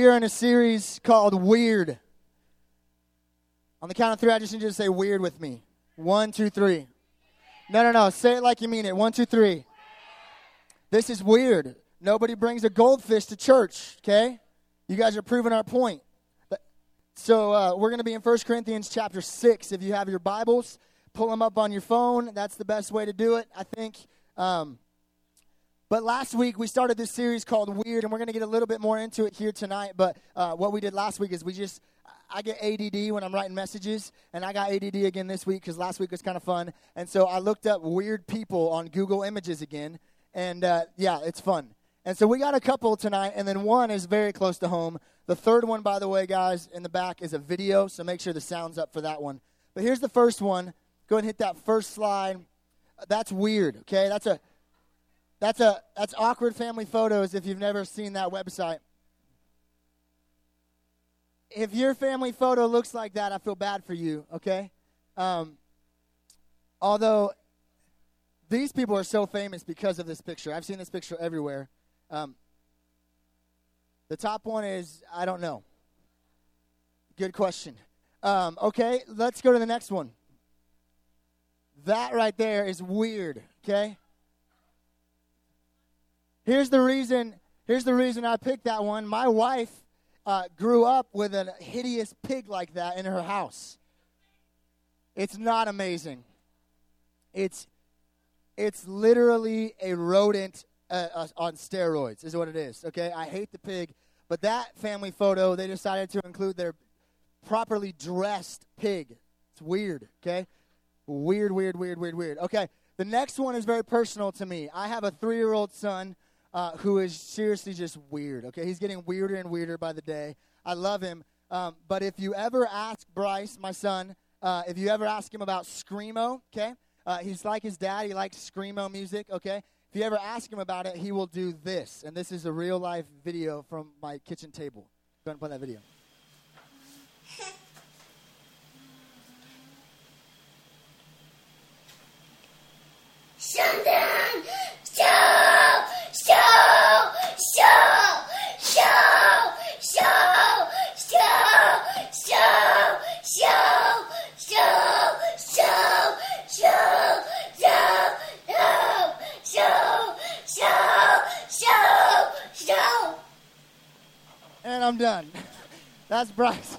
We're in a series called Weird. On the count of three, I just need you to say weird with me. One, two, three. No, no, no. Say it like you mean it. One, two, three. This is weird. Nobody brings a goldfish to church, okay? You guys are proving our point. So uh, we're going to be in 1 Corinthians chapter 6. If you have your Bibles, pull them up on your phone. That's the best way to do it, I think. Um, but last week we started this series called Weird, and we're going to get a little bit more into it here tonight. But uh, what we did last week is we just, I get ADD when I'm writing messages, and I got ADD again this week because last week was kind of fun. And so I looked up weird people on Google Images again, and uh, yeah, it's fun. And so we got a couple tonight, and then one is very close to home. The third one, by the way, guys, in the back is a video, so make sure the sound's up for that one. But here's the first one. Go and hit that first slide. That's weird, okay? That's a that's a that's awkward family photos if you've never seen that website. If your family photo looks like that, I feel bad for you, okay? Um, although these people are so famous because of this picture. I've seen this picture everywhere. Um, the top one is I don't know. Good question. Um, okay, let's go to the next one. That right there is weird, okay? Here's the reason. Here's the reason I picked that one. My wife uh, grew up with a hideous pig like that in her house. It's not amazing. It's it's literally a rodent uh, uh, on steroids, is what it is. Okay, I hate the pig, but that family photo they decided to include their properly dressed pig. It's weird. Okay, weird, weird, weird, weird, weird. Okay, the next one is very personal to me. I have a three-year-old son uh, who is seriously just weird. Okay, he's getting weirder and weirder by the day. I love him, um, but if you ever ask Bryce, my son, uh, if you ever ask him about screamo, okay, uh, he's like his dad. He likes screamo music. Okay, if you ever ask him about it, he will do this. And this is a real life video from my kitchen table. Go ahead and play that video. Something! Show! Show! That's Bryce.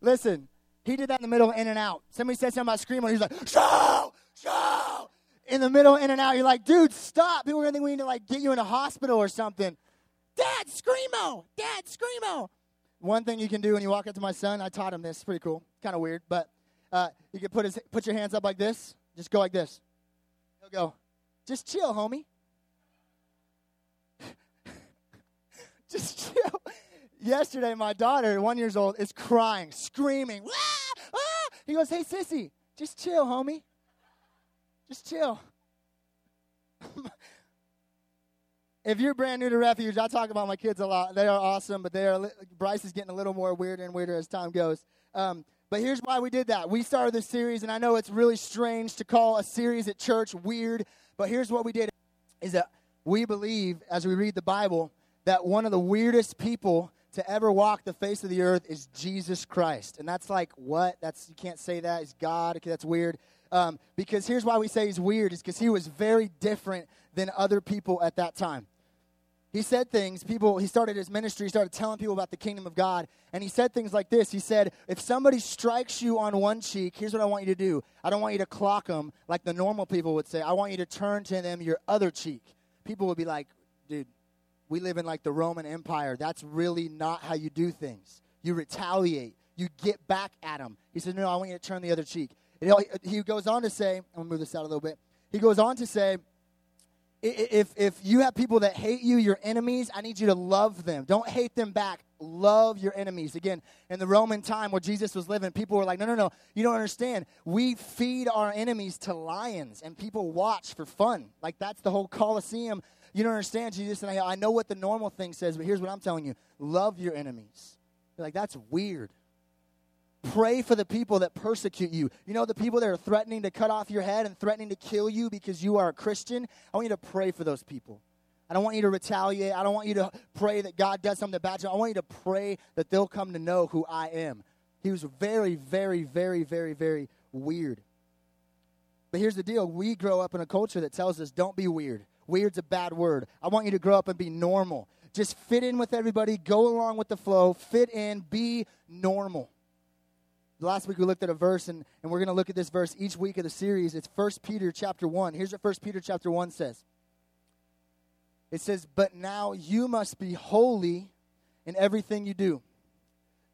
Listen, he did that in the middle, in and out. Somebody said something about screamo. He's like, show, show. In the middle, in and out. You're like, dude, stop. People are gonna think we need to like get you in a hospital or something. Dad, screamo. Dad, screamo. One thing you can do when you walk up to my son, I taught him this. Pretty cool. Kind of weird, but uh, you can put his put your hands up like this. Just go like this. He'll go. Just chill, homie. Just chill. Yesterday, my daughter, one years old, is crying, screaming. "Ah! Ah!" He goes, "Hey, sissy, just chill, homie. Just chill." if you're brand new to Refuge, I talk about my kids a lot. They are awesome, but they are. li- Bryce is getting a little more weirder and weirder as time goes. Um, but here's why we did that. We started this series, and I know it's really strange to call a series at church weird, but here's what we did: is that we believe, as we read the Bible, that one of the weirdest people to ever walk the face of the earth is Jesus Christ. And that's like, what? That's you can't say that. He's God. Okay, that's weird. Um, because here's why we say he's weird: is because he was very different than other people at that time. He said things, people, he started his ministry, he started telling people about the kingdom of God, and he said things like this. He said, If somebody strikes you on one cheek, here's what I want you to do. I don't want you to clock them like the normal people would say. I want you to turn to them your other cheek. People would be like, Dude, we live in like the Roman Empire. That's really not how you do things. You retaliate, you get back at them. He says, No, I want you to turn the other cheek. And he goes on to say, I'm going to move this out a little bit. He goes on to say, if if you have people that hate you, your enemies, I need you to love them. Don't hate them back. Love your enemies. Again, in the Roman time where Jesus was living, people were like, no, no, no, you don't understand. We feed our enemies to lions, and people watch for fun. Like that's the whole Colosseum. You don't understand, Jesus. And I, I know what the normal thing says, but here's what I'm telling you: love your enemies. You're like that's weird. Pray for the people that persecute you. You know, the people that are threatening to cut off your head and threatening to kill you because you are a Christian. I want you to pray for those people. I don't want you to retaliate. I don't want you to pray that God does something bad to you. I want you to pray that they'll come to know who I am. He was very, very, very, very, very weird. But here's the deal we grow up in a culture that tells us don't be weird. Weird's a bad word. I want you to grow up and be normal. Just fit in with everybody, go along with the flow, fit in, be normal. Last week we looked at a verse, and, and we're going to look at this verse each week of the series. It's 1 Peter chapter 1. Here's what 1 Peter chapter 1 says. It says, But now you must be holy in everything you do,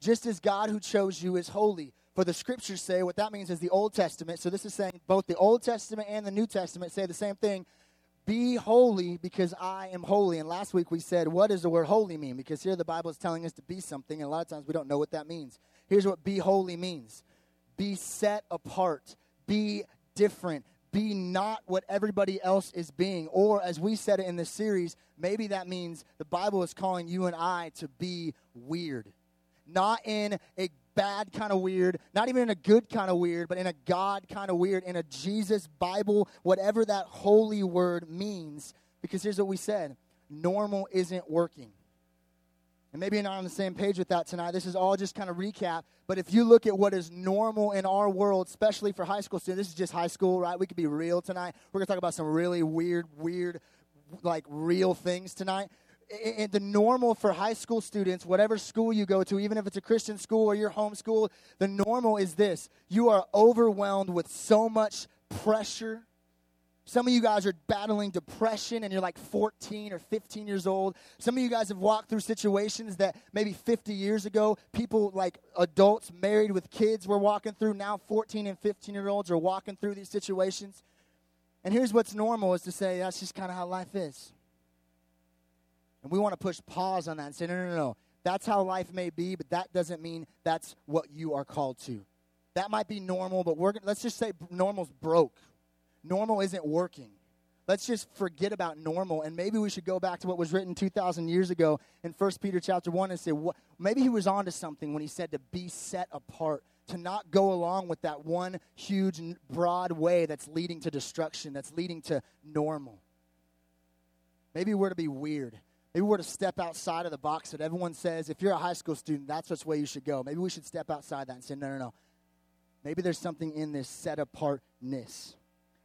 just as God who chose you is holy. For the scriptures say, what that means is the Old Testament. So this is saying both the Old Testament and the New Testament say the same thing. Be holy because I am holy. And last week we said, what does the word holy mean? Because here the Bible is telling us to be something, and a lot of times we don't know what that means. Here's what be holy means be set apart, be different, be not what everybody else is being. Or, as we said it in this series, maybe that means the Bible is calling you and I to be weird. Not in a bad kind of weird, not even in a good kind of weird, but in a God kind of weird, in a Jesus Bible, whatever that holy word means. Because here's what we said normal isn't working. And maybe you're not on the same page with that tonight. This is all just kind of recap. But if you look at what is normal in our world, especially for high school students, this is just high school, right? We could be real tonight. We're going to talk about some really weird, weird, like real things tonight. The normal for high school students, whatever school you go to, even if it's a Christian school or your home school, the normal is this you are overwhelmed with so much pressure some of you guys are battling depression and you're like 14 or 15 years old. Some of you guys have walked through situations that maybe 50 years ago, people like adults married with kids were walking through. Now 14 and 15 year olds are walking through these situations. And here's what's normal is to say that's just kind of how life is. And we want to push pause on that and say, no, no, no, no. That's how life may be, but that doesn't mean that's what you are called to. That might be normal, but we're let's just say normal's broke normal isn't working. Let's just forget about normal and maybe we should go back to what was written 2000 years ago in 1 Peter chapter 1 and say what, maybe he was onto something when he said to be set apart, to not go along with that one huge broad way that's leading to destruction, that's leading to normal. Maybe we're to be weird. Maybe we're to step outside of the box that everyone says, if you're a high school student, that's which way you should go. Maybe we should step outside that and say, no, no, no. Maybe there's something in this set apartness.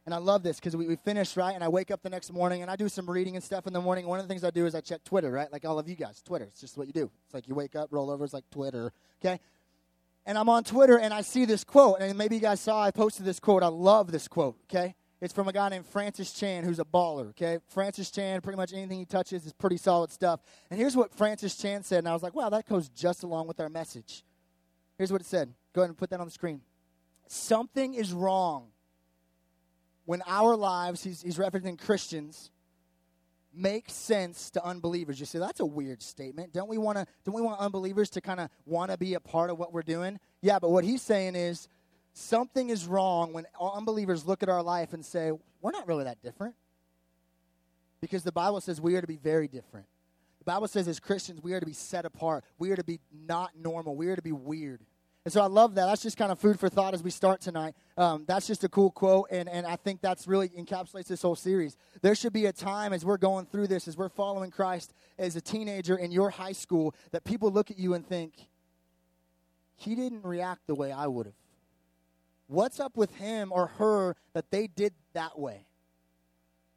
And I love this because we, we finish, right? And I wake up the next morning and I do some reading and stuff in the morning. One of the things I do is I check Twitter, right? Like all of you guys, Twitter. It's just what you do. It's like you wake up, roll over, it's like Twitter, okay? And I'm on Twitter and I see this quote. And maybe you guys saw I posted this quote. I love this quote, okay? It's from a guy named Francis Chan who's a baller, okay? Francis Chan, pretty much anything he touches is pretty solid stuff. And here's what Francis Chan said. And I was like, wow, that goes just along with our message. Here's what it said. Go ahead and put that on the screen. Something is wrong when our lives, he's, he's referencing Christians, make sense to unbelievers. You say that's a weird statement. Don't we want to? Don't we want unbelievers to kind of want to be a part of what we're doing? Yeah, but what he's saying is something is wrong when unbelievers look at our life and say we're not really that different, because the Bible says we are to be very different. The Bible says as Christians we are to be set apart. We are to be not normal. We are to be weird. And so I love that. That's just kind of food for thought as we start tonight. Um, that's just a cool quote, and, and I think that's really encapsulates this whole series. There should be a time as we're going through this, as we're following Christ as a teenager in your high school, that people look at you and think, he didn't react the way I would have. What's up with him or her that they did that way?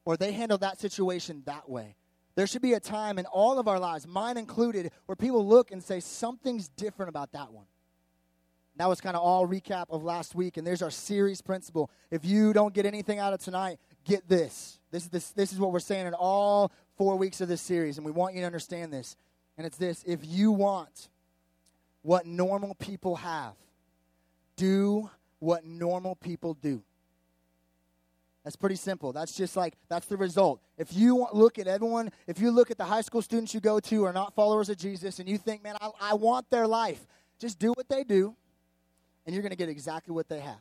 Or they handled that situation that way? There should be a time in all of our lives, mine included, where people look and say, something's different about that one. That was kind of all recap of last week, and there's our series principle. If you don't get anything out of tonight, get this. This is, this, this is what we're saying in all four weeks of this series, and we want you to understand this. And it's this if you want what normal people have, do what normal people do. That's pretty simple. That's just like, that's the result. If you look at everyone, if you look at the high school students you go to are not followers of Jesus and you think, man, I, I want their life, just do what they do and you're going to get exactly what they have.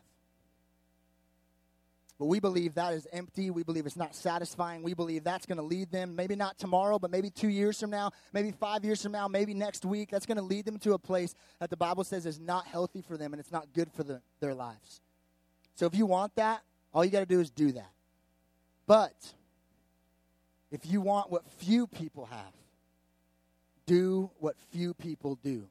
But we believe that is empty. We believe it's not satisfying. We believe that's going to lead them, maybe not tomorrow, but maybe two years from now, maybe five years from now, maybe next week. That's going to lead them to a place that the Bible says is not healthy for them and it's not good for the, their lives. So if you want that, all you got to do is do that. But If you want what few people have, do what few people do.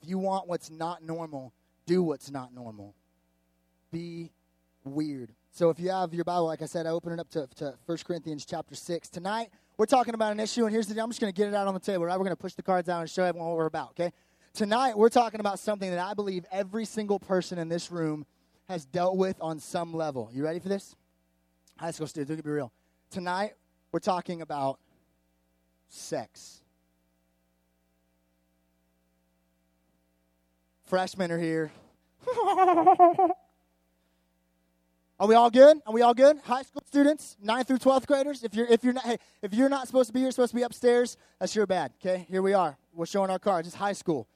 If you want what's not normal, do what's not normal. Be weird. So if you have your Bible, like I said, I open it up to, to 1 Corinthians chapter 6. Tonight, we're talking about an issue, and here's the deal. I'm just going to get it out on the table, right? We're going to push the cards out and show everyone what we're about, okay? Tonight, we're talking about something that I believe every single person in this room has dealt with on some level. You ready for this? High school students, look at be real. Tonight, we're talking about sex. Freshmen are here. Are we all good? Are we all good? High school students, 9th through 12th graders. If you're if you're not hey, if you're not supposed to be here, supposed to be upstairs, that's your bad. Okay? Here we are. We're showing our cards. It's high school.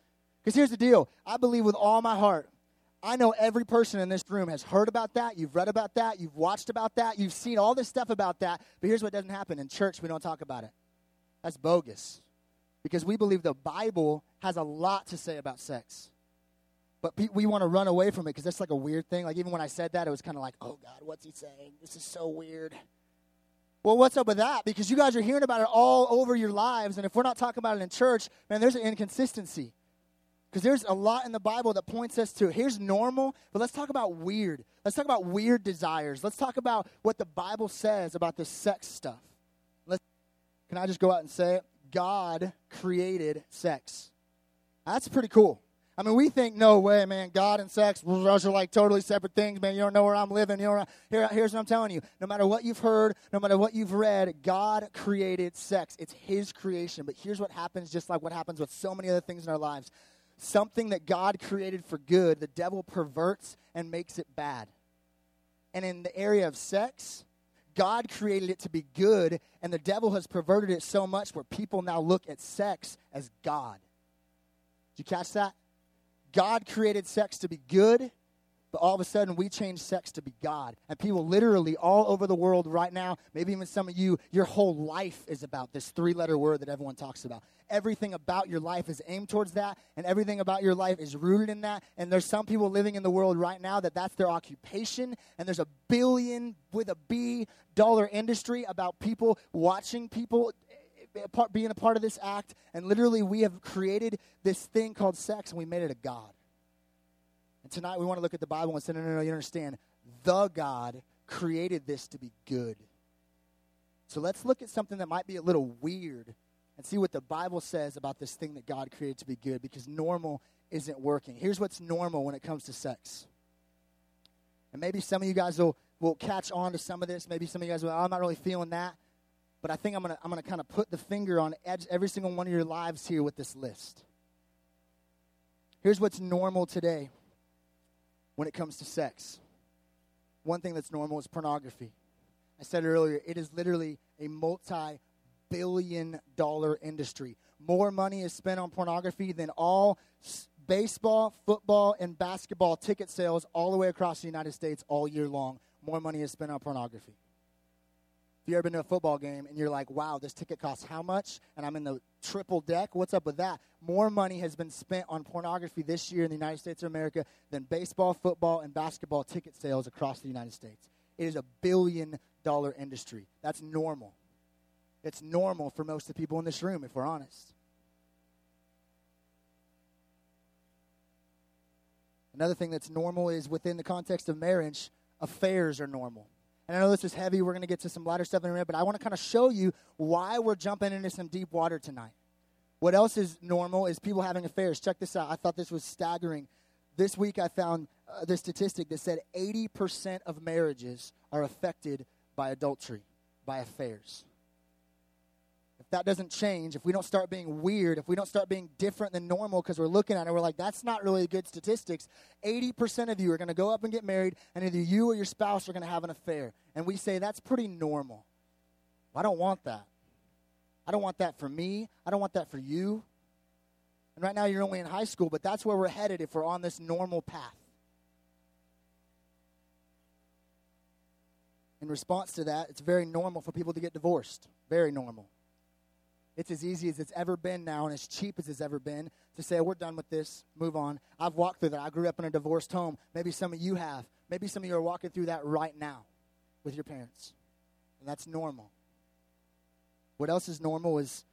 Because here's the deal. I believe with all my heart. I know every person in this room has heard about that. You've read about that. You've watched about that. You've seen all this stuff about that. But here's what doesn't happen. In church, we don't talk about it. That's bogus. Because we believe the Bible has a lot to say about sex but we want to run away from it because that's like a weird thing. Like even when I said that, it was kind of like, oh God, what's he saying? This is so weird. Well, what's up with that? Because you guys are hearing about it all over your lives, and if we're not talking about it in church, man, there's an inconsistency. Because there's a lot in the Bible that points us to here's normal, but let's talk about weird. Let's talk about weird desires. Let's talk about what the Bible says about this sex stuff. Let's, can I just go out and say it? God created sex. That's pretty cool. I mean, we think, no way, man, God and sex, those are like totally separate things, man. You don't know where I'm living. You know, here, here's what I'm telling you. No matter what you've heard, no matter what you've read, God created sex. It's His creation. But here's what happens, just like what happens with so many other things in our lives. Something that God created for good, the devil perverts and makes it bad. And in the area of sex, God created it to be good, and the devil has perverted it so much where people now look at sex as God. Did you catch that? God created sex to be good, but all of a sudden we change sex to be God. And people literally all over the world right now, maybe even some of you, your whole life is about this three letter word that everyone talks about. Everything about your life is aimed towards that, and everything about your life is rooted in that. And there's some people living in the world right now that that's their occupation, and there's a billion with a B dollar industry about people watching people being a part of this act, and literally we have created this thing called sex, and we made it a God. And tonight we want to look at the Bible and say, no, no, no, you understand. The God created this to be good. So let's look at something that might be a little weird and see what the Bible says about this thing that God created to be good because normal isn't working. Here's what's normal when it comes to sex. And maybe some of you guys will, will catch on to some of this. Maybe some of you guys will, oh, I'm not really feeling that. But I think I'm going to I'm going to kind of put the finger on every single one of your lives here with this list. Here's what's normal today when it comes to sex. One thing that's normal is pornography. I said earlier, it is literally a multi billion dollar industry. More money is spent on pornography than all baseball, football, and basketball ticket sales all the way across the United States all year long. More money is spent on pornography. If you ever been to a football game and you're like, wow, this ticket costs how much? And I'm in the triple deck. What's up with that? More money has been spent on pornography this year in the United States of America than baseball, football, and basketball ticket sales across the United States. It is a billion dollar industry. That's normal. It's normal for most of the people in this room, if we're honest. Another thing that's normal is within the context of marriage, affairs are normal. And I know this is heavy. We're going to get to some lighter stuff in a minute, but I want to kind of show you why we're jumping into some deep water tonight. What else is normal is people having affairs. Check this out. I thought this was staggering. This week I found uh, this statistic that said 80% of marriages are affected by adultery, by affairs that doesn't change, if we don't start being weird, if we don't start being different than normal because we're looking at it, we're like, that's not really good statistics. 80% of you are going to go up and get married, and either you or your spouse are going to have an affair. And we say, that's pretty normal. Well, I don't want that. I don't want that for me. I don't want that for you. And right now you're only in high school, but that's where we're headed if we're on this normal path. In response to that, it's very normal for people to get divorced. Very normal. It's as easy as it's ever been now and as cheap as it's ever been to say, we're done with this, move on. I've walked through that. I grew up in a divorced home. Maybe some of you have. Maybe some of you are walking through that right now with your parents, and that's normal. What else is normal is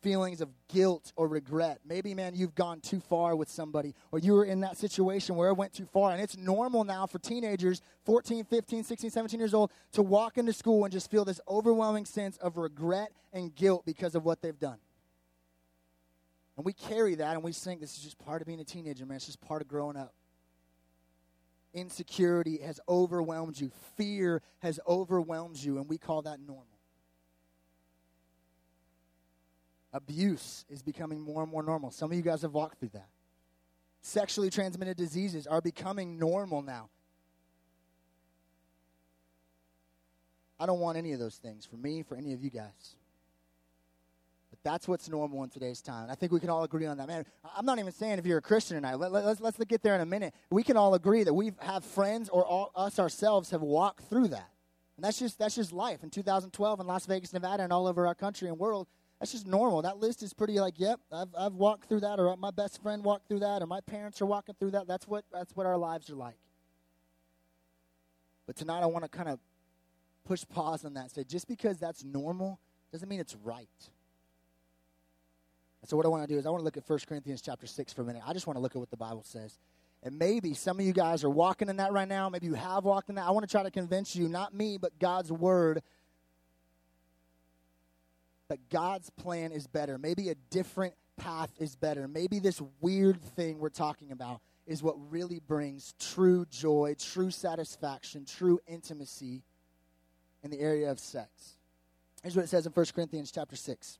feelings of guilt or regret. Maybe, man, you've gone too far with somebody, or you were in that situation where it went too far. And it's normal now for teenagers, 14, 15, 16, 17 years old, to walk into school and just feel this overwhelming sense of regret and guilt because of what they've done. And we carry that and we think this is just part of being a teenager, man. It's just part of growing up. Insecurity has overwhelmed you, fear has overwhelmed you, and we call that normal. Abuse is becoming more and more normal. Some of you guys have walked through that. Sexually transmitted diseases are becoming normal now. I don't want any of those things for me, for any of you guys. But that's what's normal in today's time. I think we can all agree on that. Man, I'm not even saying if you're a Christian tonight. Let, let, let's, let's get there in a minute. We can all agree that we have friends or all, us ourselves have walked through that. And that's just, that's just life. In 2012 in Las Vegas, Nevada, and all over our country and world, that's just normal. That list is pretty like, yep, I've, I've walked through that, or my best friend walked through that, or my parents are walking through that. That's what, that's what our lives are like. But tonight I want to kind of push pause on that say, just because that's normal doesn't mean it's right. So what I want to do is I want to look at 1 Corinthians chapter 6 for a minute. I just want to look at what the Bible says. And maybe some of you guys are walking in that right now. Maybe you have walked in that. I want to try to convince you, not me, but God's word, that God's plan is better. Maybe a different path is better. Maybe this weird thing we're talking about is what really brings true joy, true satisfaction, true intimacy in the area of sex. Here's what it says in 1 Corinthians chapter 6.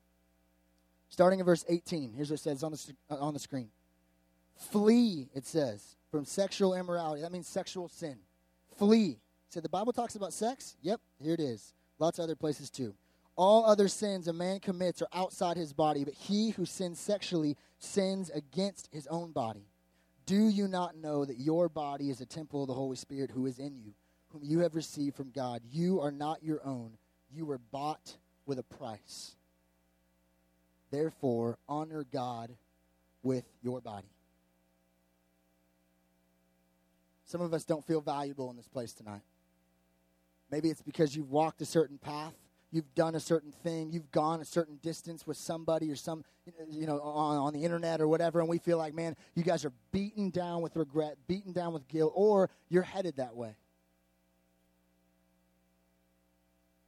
Starting in verse 18. Here's what it says on the, on the screen. Flee, it says, from sexual immorality. That means sexual sin. Flee. So the Bible talks about sex? Yep, here it is. Lots of other places too. All other sins a man commits are outside his body, but he who sins sexually sins against his own body. Do you not know that your body is a temple of the Holy Spirit who is in you, whom you have received from God? You are not your own. You were bought with a price. Therefore, honor God with your body. Some of us don't feel valuable in this place tonight. Maybe it's because you've walked a certain path you've done a certain thing, you've gone a certain distance with somebody or some, you know, on, on the internet or whatever, and we feel like, man, you guys are beaten down with regret, beaten down with guilt, or you're headed that way.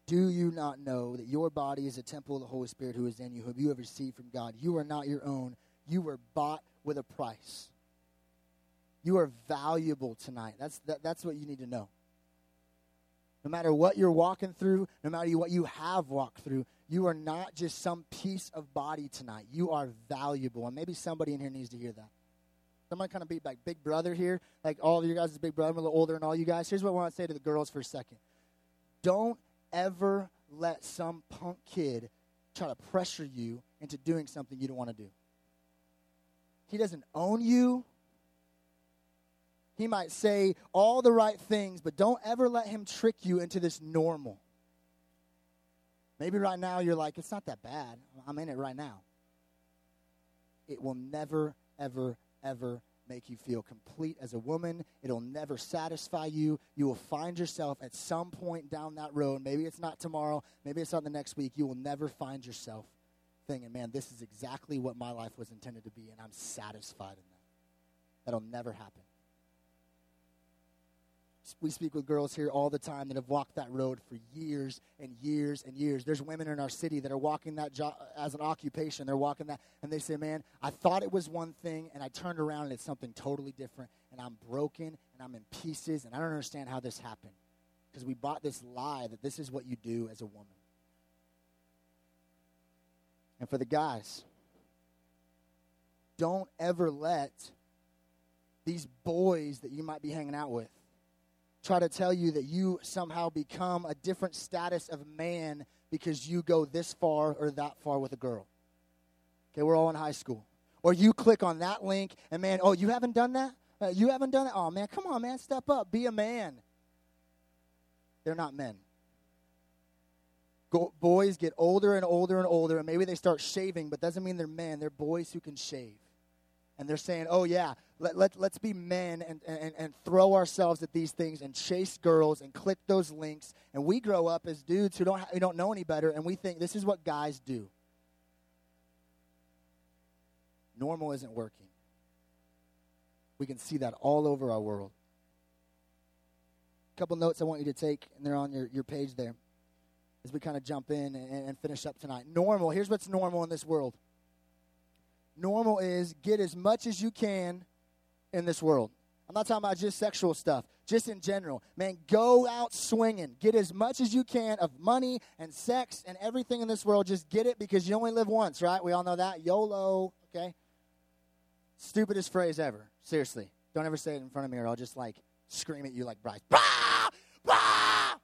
Do you not know that your body is a temple of the Holy Spirit who is in you, whom you have received from God? You are not your own. You were bought with a price. You are valuable tonight. That's, that, that's what you need to know. No matter what you're walking through, no matter what you have walked through, you are not just some piece of body tonight. You are valuable. And maybe somebody in here needs to hear that. Somebody kind of be like big brother here, like all of you guys is big brother, I'm a little older than all you guys. Here's what I want to say to the girls for a second. Don't ever let some punk kid try to pressure you into doing something you don't want to do. He doesn't own you. He might say all the right things, but don't ever let him trick you into this normal. Maybe right now you're like, it's not that bad. I'm in it right now. It will never, ever, ever make you feel complete as a woman. It'll never satisfy you. You will find yourself at some point down that road. Maybe it's not tomorrow. Maybe it's not the next week. You will never find yourself thinking, man, this is exactly what my life was intended to be, and I'm satisfied in that. That'll never happen we speak with girls here all the time that have walked that road for years and years and years. There's women in our city that are walking that job as an occupation. They're walking that, and they say, Man, I thought it was one thing, and I turned around and it's something totally different, and I'm broken, and I'm in pieces, and I don't understand how this happened. Because we bought this lie that this is what you do as a woman. And for the guys, don't ever let these boys that you might be hanging out with try to tell you that you somehow become a different status of man because you go this far or that far with a girl. Okay, we're all in high school. Or you click on that link and man, oh, you haven't done that? Uh, you haven't done that? Oh, man, come on, man, step up. Be a man. They're not men. Go, boys get older and older and older, and maybe they start shaving, but doesn't mean they're men. They're boys who can shave. And they're saying, oh, yeah, let, let, let's be men and, and, and throw ourselves at these things and chase girls and click those links. And we grow up as dudes who don't, ha- who don't know any better, and we think this is what guys do. Normal isn't working. We can see that all over our world. A couple notes I want you to take, and they're on your, your page there as we kind of jump in and, and finish up tonight. Normal, here's what's normal in this world normal is get as much as you can in this world. I'm not talking about just sexual stuff, just in general. Man, go out swinging. Get as much as you can of money and sex and everything in this world. Just get it because you only live once, right? We all know that. YOLO, okay? Stupidest phrase ever. Seriously. Don't ever say it in front of me or I'll just like scream at you like Bryce. Bah! Bah!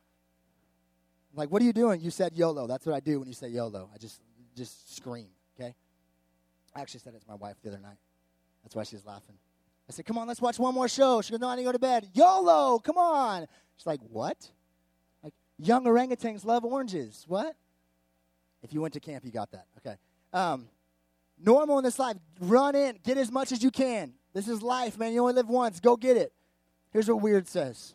Like, what are you doing? You said YOLO. That's what I do when you say YOLO. I just just scream, okay? I actually said it to my wife the other night. That's why she's laughing. I said, come on, let's watch one more show. She goes, no, I need to go to bed. YOLO, come on. She's like, what? Like, young orangutans love oranges. What? If you went to camp, you got that. Okay. Um, normal in this life, run in, get as much as you can. This is life, man. You only live once. Go get it. Here's what weird says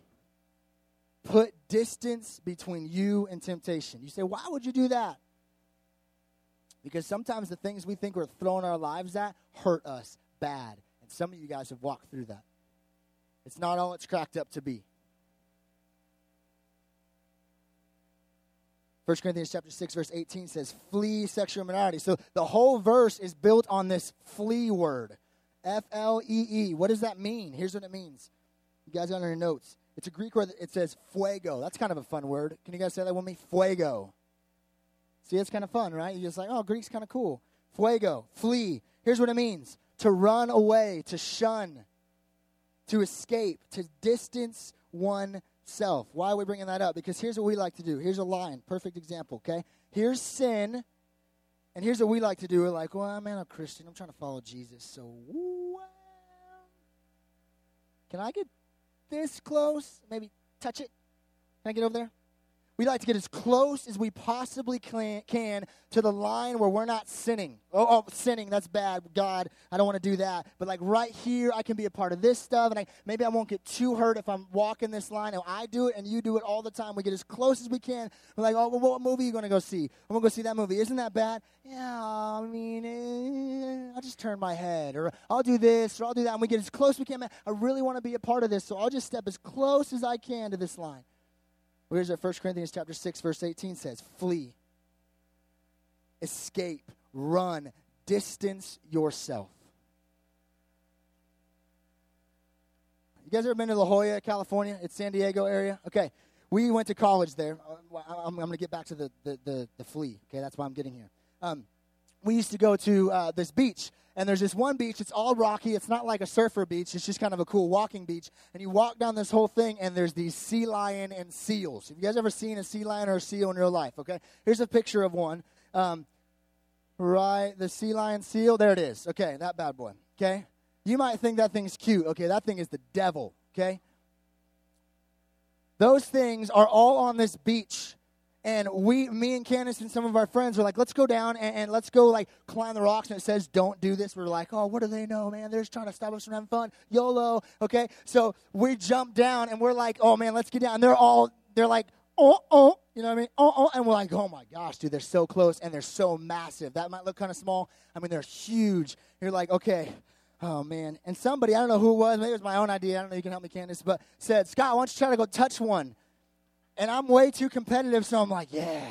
put distance between you and temptation. You say, why would you do that? Because sometimes the things we think we're throwing our lives at hurt us bad. And some of you guys have walked through that. It's not all it's cracked up to be. 1 Corinthians chapter 6 verse 18 says flee sexual immorality. So the whole verse is built on this flee word. F L E E. What does that mean? Here's what it means. You guys got on your notes. It's a Greek word it says fuego. That's kind of a fun word. Can you guys say that with me? Fuego. See, it's kind of fun, right? You're just like, oh, Greek's kind of cool. Fuego, flee. Here's what it means to run away, to shun, to escape, to distance oneself. Why are we bringing that up? Because here's what we like to do. Here's a line, perfect example, okay? Here's sin, and here's what we like to do. We're like, well, man, I'm a Christian. I'm trying to follow Jesus, so well, can I get this close? Maybe touch it? Can I get over there? We like to get as close as we possibly can to the line where we're not sinning. Oh, oh, sinning, that's bad. God, I don't want to do that. But like right here, I can be a part of this stuff, and I, maybe I won't get too hurt if I'm walking this line. And I do it, and you do it all the time. We get as close as we can. We're like, oh, well, what movie are you going to go see? I'm going to go see that movie. Isn't that bad? Yeah, I mean, eh, I'll just turn my head, or I'll do this, or I'll do that. And we get as close as we can. Man, I really want to be a part of this, so I'll just step as close as I can to this line. Well, here's what 1 Corinthians chapter 6, verse 18 says. Flee. Escape. Run. Distance yourself. You guys ever been to La Jolla, California? It's San Diego area. Okay. We went to college there. Uh, I'm, I'm going to get back to the, the, the, the, flee. Okay, that's why I'm getting here. Um, we used to go to uh, this beach and there's this one beach it's all rocky it's not like a surfer beach it's just kind of a cool walking beach and you walk down this whole thing and there's these sea lion and seals. Have you guys ever seen a sea lion or a seal in real life okay? Here's a picture of one um, right the sea lion seal there it is okay that bad boy okay? You might think that thing's cute okay that thing is the devil okay? Those things are all on this beach and we, me and Candace and some of our friends were like, let's go down and, and, let's go like climb the rocks. And it says, don't do this. We're like, oh, what do they know, man? They're just trying to stop us from having fun. YOLO. Okay. So we jump down and we're like, oh man, let's get down. And they're all, they're like, oh, oh, you know what I mean? Oh, oh. And we're like, oh my gosh, dude, they're so close and they're so massive. That might look kind of small. I mean, they're huge. You're like, okay. Oh man. And somebody, I don't know who it was, maybe it was my own idea. I don't know, you can help me, Candace, but said, Scott, why don't you try to go touch one? And I'm way too competitive, so I'm like, yeah,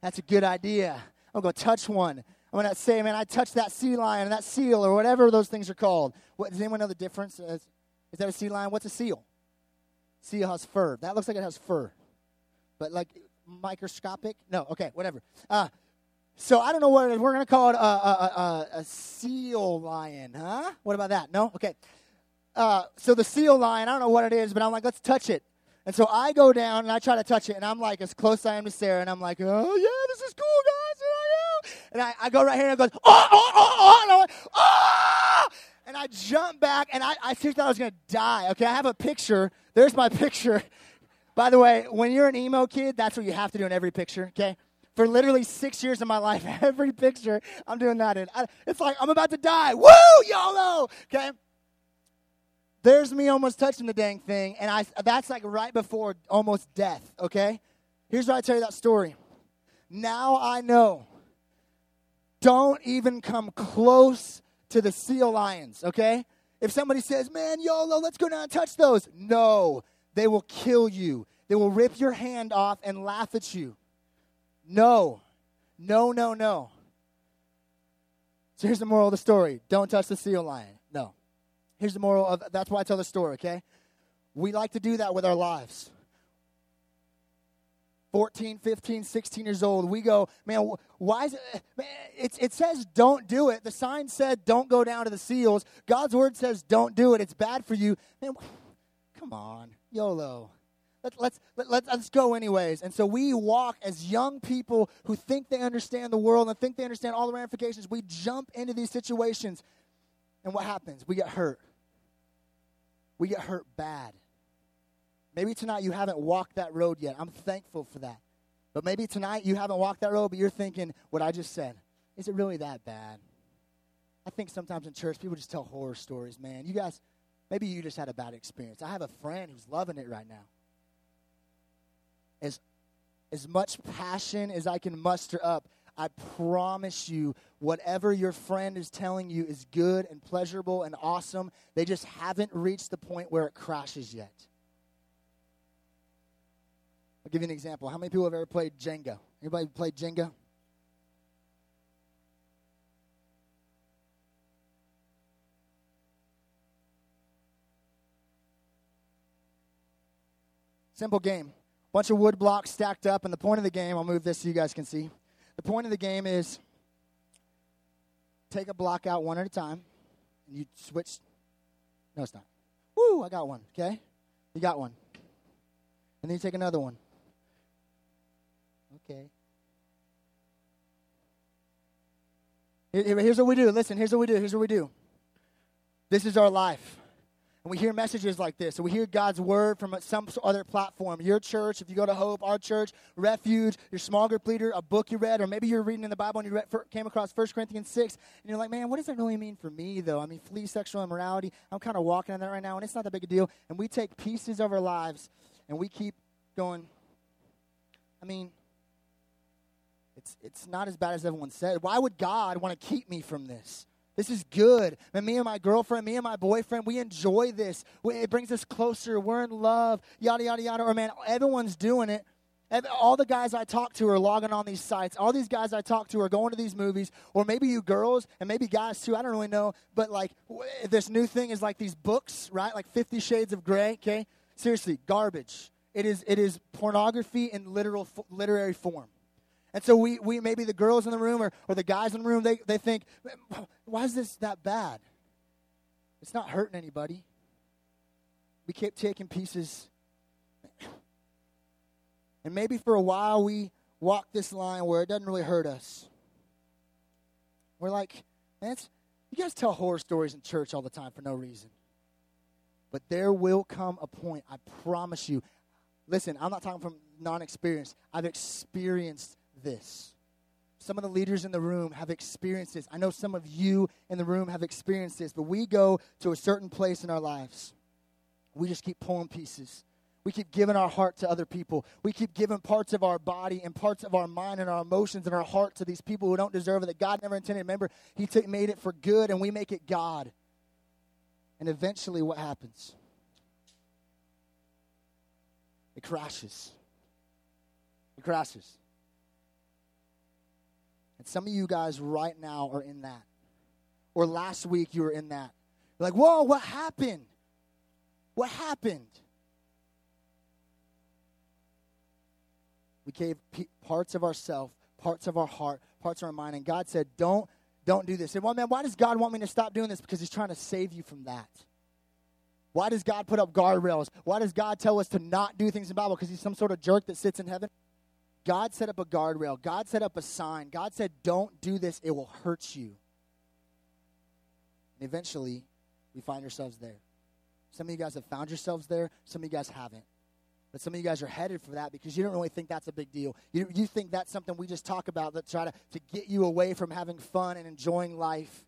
that's a good idea. I'm going to touch one. I'm going to say, man, I touched that sea lion, and that seal, or whatever those things are called. What, does anyone know the difference? Is, is that a sea lion? What's a seal? Seal has fur. That looks like it has fur. But like microscopic? No, okay, whatever. Uh, so I don't know what it is. We're going to call it a, a, a, a, seal lion, huh? What about that? No? Okay. Uh, so the seal lion, I don't know what it is, but I'm like, let's touch it. And so I go down and I try to touch it, and I'm like as close as I am to Sarah, and I'm like, oh yeah, this is cool, guys. And I, I go right here and I go, oh, oh, oh, oh, and, I went, oh! and I jump back, and I, I seriously thought I was gonna die. Okay, I have a picture. There's my picture. By the way, when you're an emo kid, that's what you have to do in every picture. Okay, For literally six years of my life, every picture I'm doing that in. I, it's like I'm about to die. Woo, YOLO! Okay? There's me almost touching the dang thing, and I that's like right before almost death, okay? Here's why I tell you that story. Now I know. Don't even come close to the seal lions, okay? If somebody says, man, YOLO, let's go down and touch those. No, they will kill you. They will rip your hand off and laugh at you. No, no, no, no. So here's the moral of the story don't touch the seal lion. Here's the moral of that's why I tell the story, okay? We like to do that with our lives. 14, 15, 16 years old, we go, man, why is it? Eh, man, it, says don't do it. The sign said don't go down to the seals. God's word says don't do it. It's bad for you. Man, come on, YOLO. Let, let's, let, let, let's go anyways. And so we walk as young people who think they understand the world and think they understand all the ramifications. We jump into these situations. And what happens? We get hurt. We get hurt bad. Maybe tonight you haven't walked that road yet. I'm thankful for that. But maybe tonight you haven't walked that road, but you're thinking what I just said. Is it really that bad? I think sometimes in church people just tell horror stories, man. You guys, maybe you just had a bad experience. I have a friend who's loving it right now. As, as much passion as I can muster up, I promise you, whatever your friend is telling you is good and pleasurable and awesome. They just haven't reached the point where it crashes yet. I'll give you an example. How many people have ever played Jenga? Anybody played Jenga? Simple game. Bunch of wood blocks stacked up, and the point of the game, I'll move this so you guys can see. The point of the game is take a block out one at a time, and you switch. No, it's not. Woo, I got one, okay? You got one. And then you take another one. Okay. Here's what we do. Listen, here's what we do. Here's what we do. This is our life. And we hear messages like this. And we hear God's word from some other platform. Your church, if you go to Hope, our church, Refuge, your small group leader, a book you read, or maybe you're reading in the Bible and you read, came across 1 Corinthians 6, and you're like, man, what does that really mean for me, though? I mean, flee sexual immorality. I'm kind of walking on that right now, and it's not that big a deal. And we take pieces of our lives and we keep going, I mean, it's, it's not as bad as everyone said. Why would God want to keep me from this? This is good. And me and my girlfriend, me and my boyfriend, we enjoy this. It brings us closer. We're in love, yada, yada, yada. Or, man, everyone's doing it. All the guys I talk to are logging on these sites. All these guys I talk to are going to these movies. Or maybe you girls, and maybe guys too. I don't really know. But, like, this new thing is like these books, right? Like Fifty Shades of Grey, okay? Seriously, garbage. It is, it is pornography in literal, literary form. And so we, we maybe the girls in the room or, or the guys in the room, they, they think, why is this that bad? It's not hurting anybody. We keep taking pieces. And maybe for a while we walk this line where it doesn't really hurt us. We're like, man, you guys tell horror stories in church all the time for no reason. But there will come a point, I promise you. Listen, I'm not talking from non experience. I've experienced this. Some of the leaders in the room have experienced this. I know some of you in the room have experienced this, but we go to a certain place in our lives. We just keep pulling pieces. We keep giving our heart to other people. We keep giving parts of our body and parts of our mind and our emotions and our heart to these people who don't deserve it, that God never intended. Remember, He took, made it for good, and we make it God. And eventually, what happens? It crashes. It crashes. And some of you guys right now are in that. Or last week you were in that. You're like, whoa, what happened? What happened? We gave parts of ourself, parts of our heart, parts of our mind, and God said, "Don't, don't do this." And well, man, why does God want me to stop doing this? Because He's trying to save you from that. Why does God put up guardrails? Why does God tell us to not do things in the Bible? Because He's some sort of jerk that sits in heaven. God set up a guardrail. God set up a sign. God said, Don't do this, it will hurt you. And eventually, we find ourselves there. Some of you guys have found yourselves there, some of you guys haven't. But some of you guys are headed for that because you don't really think that's a big deal. You, you think that's something we just talk about that try to, to get you away from having fun and enjoying life.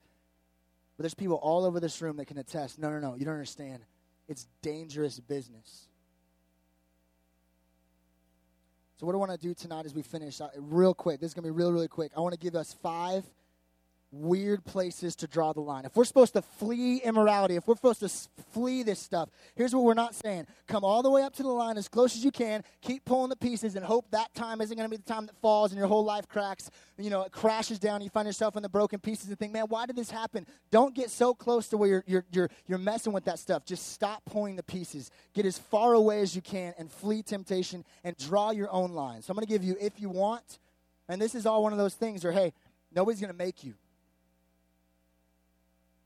But there's people all over this room that can attest no, no, no, you don't understand. It's dangerous business. So, what I want to do tonight as we finish, uh, real quick, this is going to be really, really quick. I want to give us five weird places to draw the line. If we're supposed to flee immorality, if we're supposed to flee this stuff, here's what we're not saying. Come all the way up to the line as close as you can, keep pulling the pieces, and hope that time isn't going to be the time that falls and your whole life cracks. You know, it crashes down, you find yourself in the broken pieces and think, man, why did this happen? Don't get so close to where you're, you're, you're, you're messing with that stuff. Just stop pulling the pieces. Get as far away as you can and flee temptation and draw your own line. So I'm going to give you, if you want, and this is all one of those things or hey, nobody's going to make you.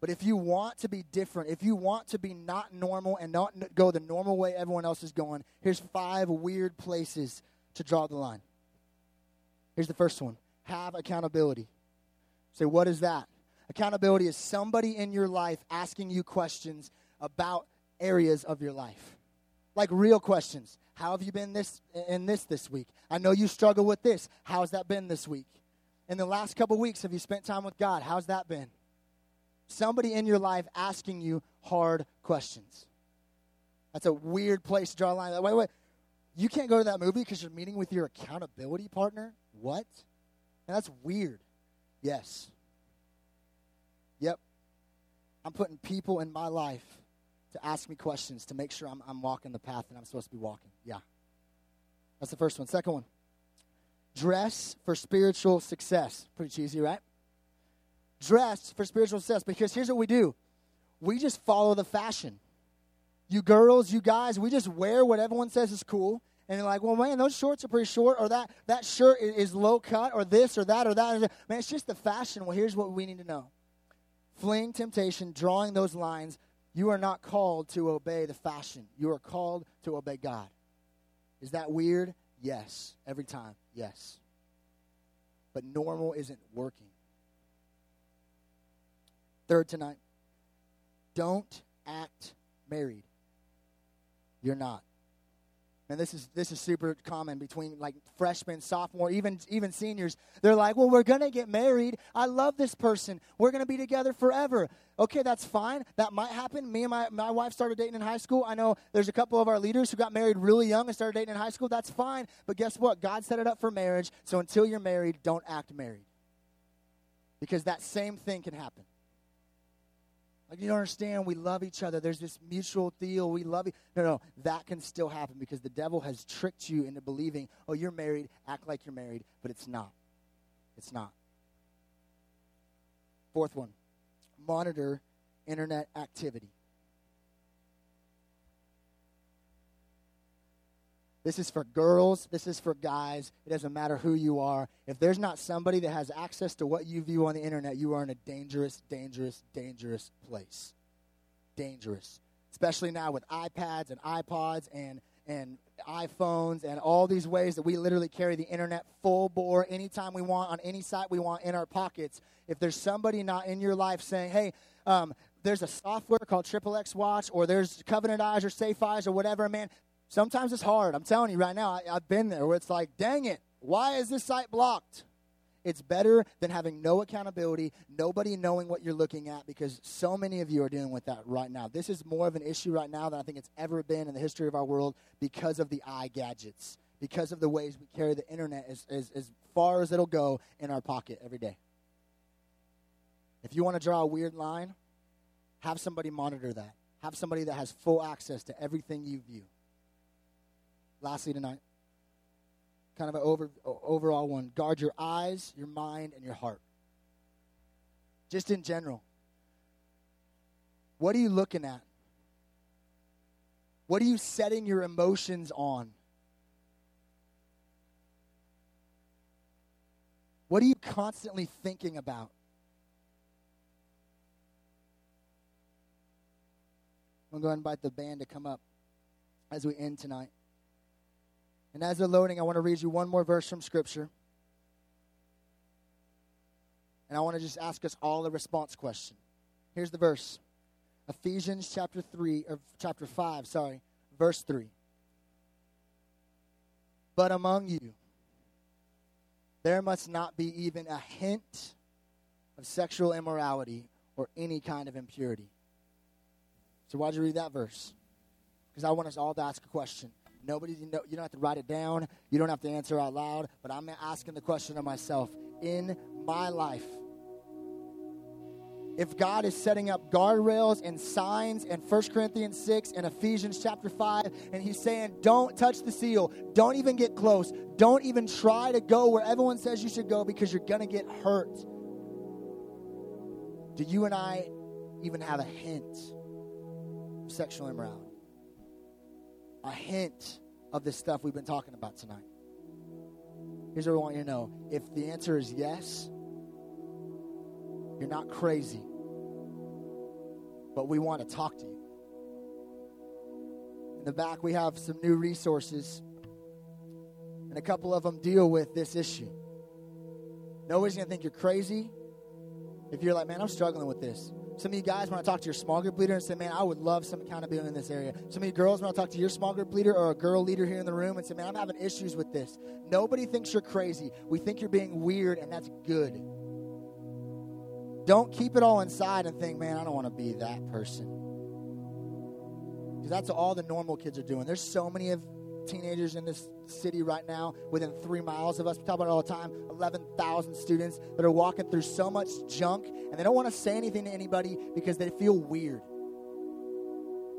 But if you want to be different, if you want to be not normal and not go the normal way everyone else is going, here's five weird places to draw the line. Here's the first one have accountability. Say, what is that? Accountability is somebody in your life asking you questions about areas of your life. Like real questions. How have you been this in this this week? I know you struggle with this. How's that been this week? In the last couple weeks, have you spent time with God? How's that been? Somebody in your life asking you hard questions. That's a weird place to draw a line. Wait, wait. You can't go to that movie because you're meeting with your accountability partner? What? And that's weird. Yes. Yep. I'm putting people in my life to ask me questions to make sure I'm, I'm walking the path that I'm supposed to be walking. Yeah. That's the first one. Second one dress for spiritual success. Pretty cheesy, right? Dress for spiritual success because here's what we do we just follow the fashion. You girls, you guys, we just wear what everyone says is cool. And you're like, well, man, those shorts are pretty short, or that, that shirt is, is low cut, or this, or that, or that. Man, it's just the fashion. Well, here's what we need to know fleeing temptation, drawing those lines, you are not called to obey the fashion. You are called to obey God. Is that weird? Yes. Every time, yes. But normal isn't working. Third tonight, don't act married. You're not. And this is this is super common between like freshmen, sophomore, even even seniors. They're like, "Well, we're gonna get married. I love this person. We're gonna be together forever." Okay, that's fine. That might happen. Me and my my wife started dating in high school. I know there's a couple of our leaders who got married really young and started dating in high school. That's fine. But guess what? God set it up for marriage. So until you're married, don't act married. Because that same thing can happen. Like you don't understand, we love each other. There's this mutual deal. We love you. No, no, that can still happen because the devil has tricked you into believing, oh, you're married, act like you're married, but it's not. It's not. Fourth one, monitor internet activity. This is for girls. This is for guys. It doesn't matter who you are. If there's not somebody that has access to what you view on the internet, you are in a dangerous, dangerous, dangerous place. Dangerous. Especially now with iPads and iPods and, and iPhones and all these ways that we literally carry the internet full bore anytime we want on any site we want in our pockets. If there's somebody not in your life saying, hey, um, there's a software called Triple X Watch or there's Covenant Eyes or Safe Eyes or whatever, man, Sometimes it's hard. I'm telling you right now, I, have been there where it's like, dang it, why is this site blocked? It's better than having no accountability, nobody knowing what you're looking at, because so many of you are dealing with that right now. This is more of an issue right now than I think it's ever been in the history of our world because of the eye gadgets, because of the ways we carry the internet as, as, as far as it'll go in our pocket every day. If you want to draw a weird line, have somebody monitor that. Have somebody that has full access to everything you view lastly tonight kind of an over, overall one guard your eyes your mind and your heart. Just in general what are you looking at? What are you setting your emotions on? What are you constantly thinking about? I'm going to invite the band to come up as we end tonight and as they're loading, I want to read you one more verse from Scripture. And I want to just ask us all a response question. Here's the verse Ephesians chapter 3, or chapter 5, sorry, verse 3. But among you, there must not be even a hint of sexual immorality or any kind of impurity. So, why'd you read that verse? Because I want us all to ask a question. Nobody, you, know, you don't have to write it down. You don't have to answer out loud. But I'm asking the question of myself in my life. If God is setting up guardrails and signs in 1 Corinthians 6 and Ephesians chapter 5, and He's saying, don't touch the seal, don't even get close, don't even try to go where everyone says you should go because you're going to get hurt. Do you and I even have a hint of sexual immorality? A hint of the stuff we've been talking about tonight? Here's what I want you to know. If the answer is yes, you're not crazy. But we want to talk to you. In the back, we have some new resources, and a couple of them deal with this issue. Nobody's going to think you're crazy if you're like, man, I'm struggling with this. Some of you guys want to talk to your small group leader and say, man, I would love some accountability in this area. Some of you girls want to talk to your small group leader or a girl leader here in the room and say, man, I'm having issues with this. Nobody thinks you're crazy. We think you're being weird, and that's good. Don't keep it all inside and think, man, I don't want to be that person. Because that's all the normal kids are doing. There's so many of teenagers in this city right now within three miles of us. We talk about it all the time 11,000 students that are walking through so much junk and they don't want to say anything to anybody because they feel weird.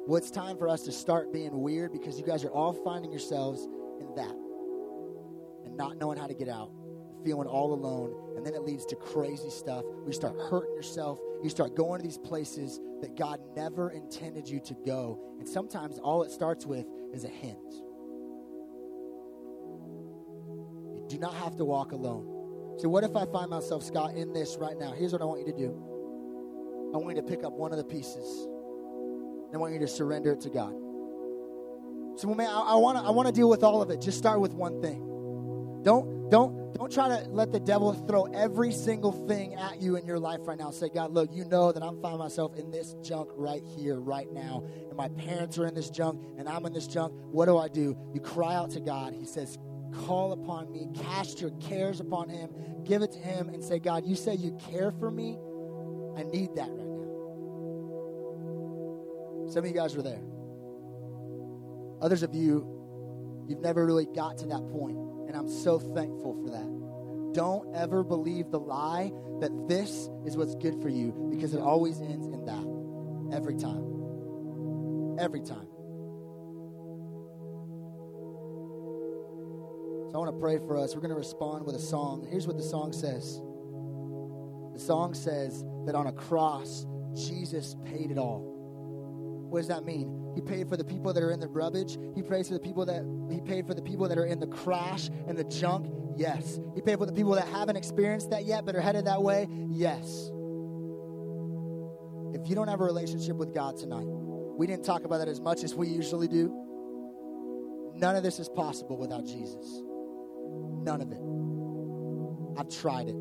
Well, it's time for us to start being weird because you guys are all finding yourselves in that and not knowing how to get out, feeling all alone, and then it leads to crazy stuff. You start hurting yourself. You start going to these places that God never intended you to go. And sometimes all it starts with is a hint. You do not have to walk alone. So, what if I find myself, Scott, in this right now? Here's what I want you to do I want you to pick up one of the pieces, and I want you to surrender it to God. So, man, I, want to I wanna deal with all of it. Just start with one thing. Don't, don't, don't try to let the devil throw every single thing at you in your life right now. Say, God, look, you know that I'm finding myself in this junk right here, right now. And my parents are in this junk, and I'm in this junk. What do I do? You cry out to God. He says, Call upon me, cast your cares upon Him, give it to Him, and say, God, you say you care for me. I need that right now. Some of you guys are there. Others of you, you've never really got to that point, and I'm so thankful for that. Don't ever believe the lie that this is what's good for you because it always ends in that. Every time. Every time. I want to pray for us. We're going to respond with a song. Here's what the song says The song says that on a cross, Jesus paid it all. What does that mean? He paid for the people that are in the rubbish. He pays for the people that he paid for the people that are in the crash and the junk. Yes. He paid for the people that haven't experienced that yet but are headed that way. Yes. If you don't have a relationship with God tonight, we didn't talk about that as much as we usually do. None of this is possible without Jesus. None of it. I've tried it.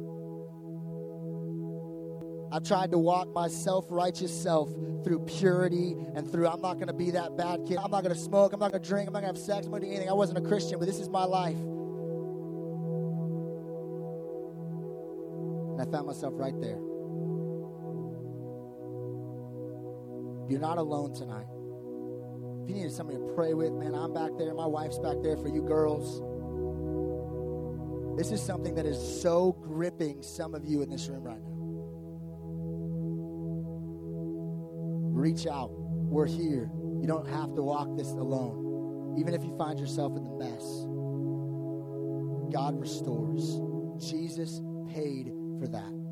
I've tried to walk my self righteous self through purity and through, I'm not going to be that bad kid. I'm not going to smoke. I'm not going to drink. I'm not going to have sex. I'm not going to do anything. I wasn't a Christian, but this is my life. And I found myself right there. You're not alone tonight. If you need somebody to pray with, man, I'm back there. My wife's back there for you girls. This is something that is so gripping some of you in this room right now. Reach out. We're here. You don't have to walk this alone. Even if you find yourself in the mess, God restores. Jesus paid for that.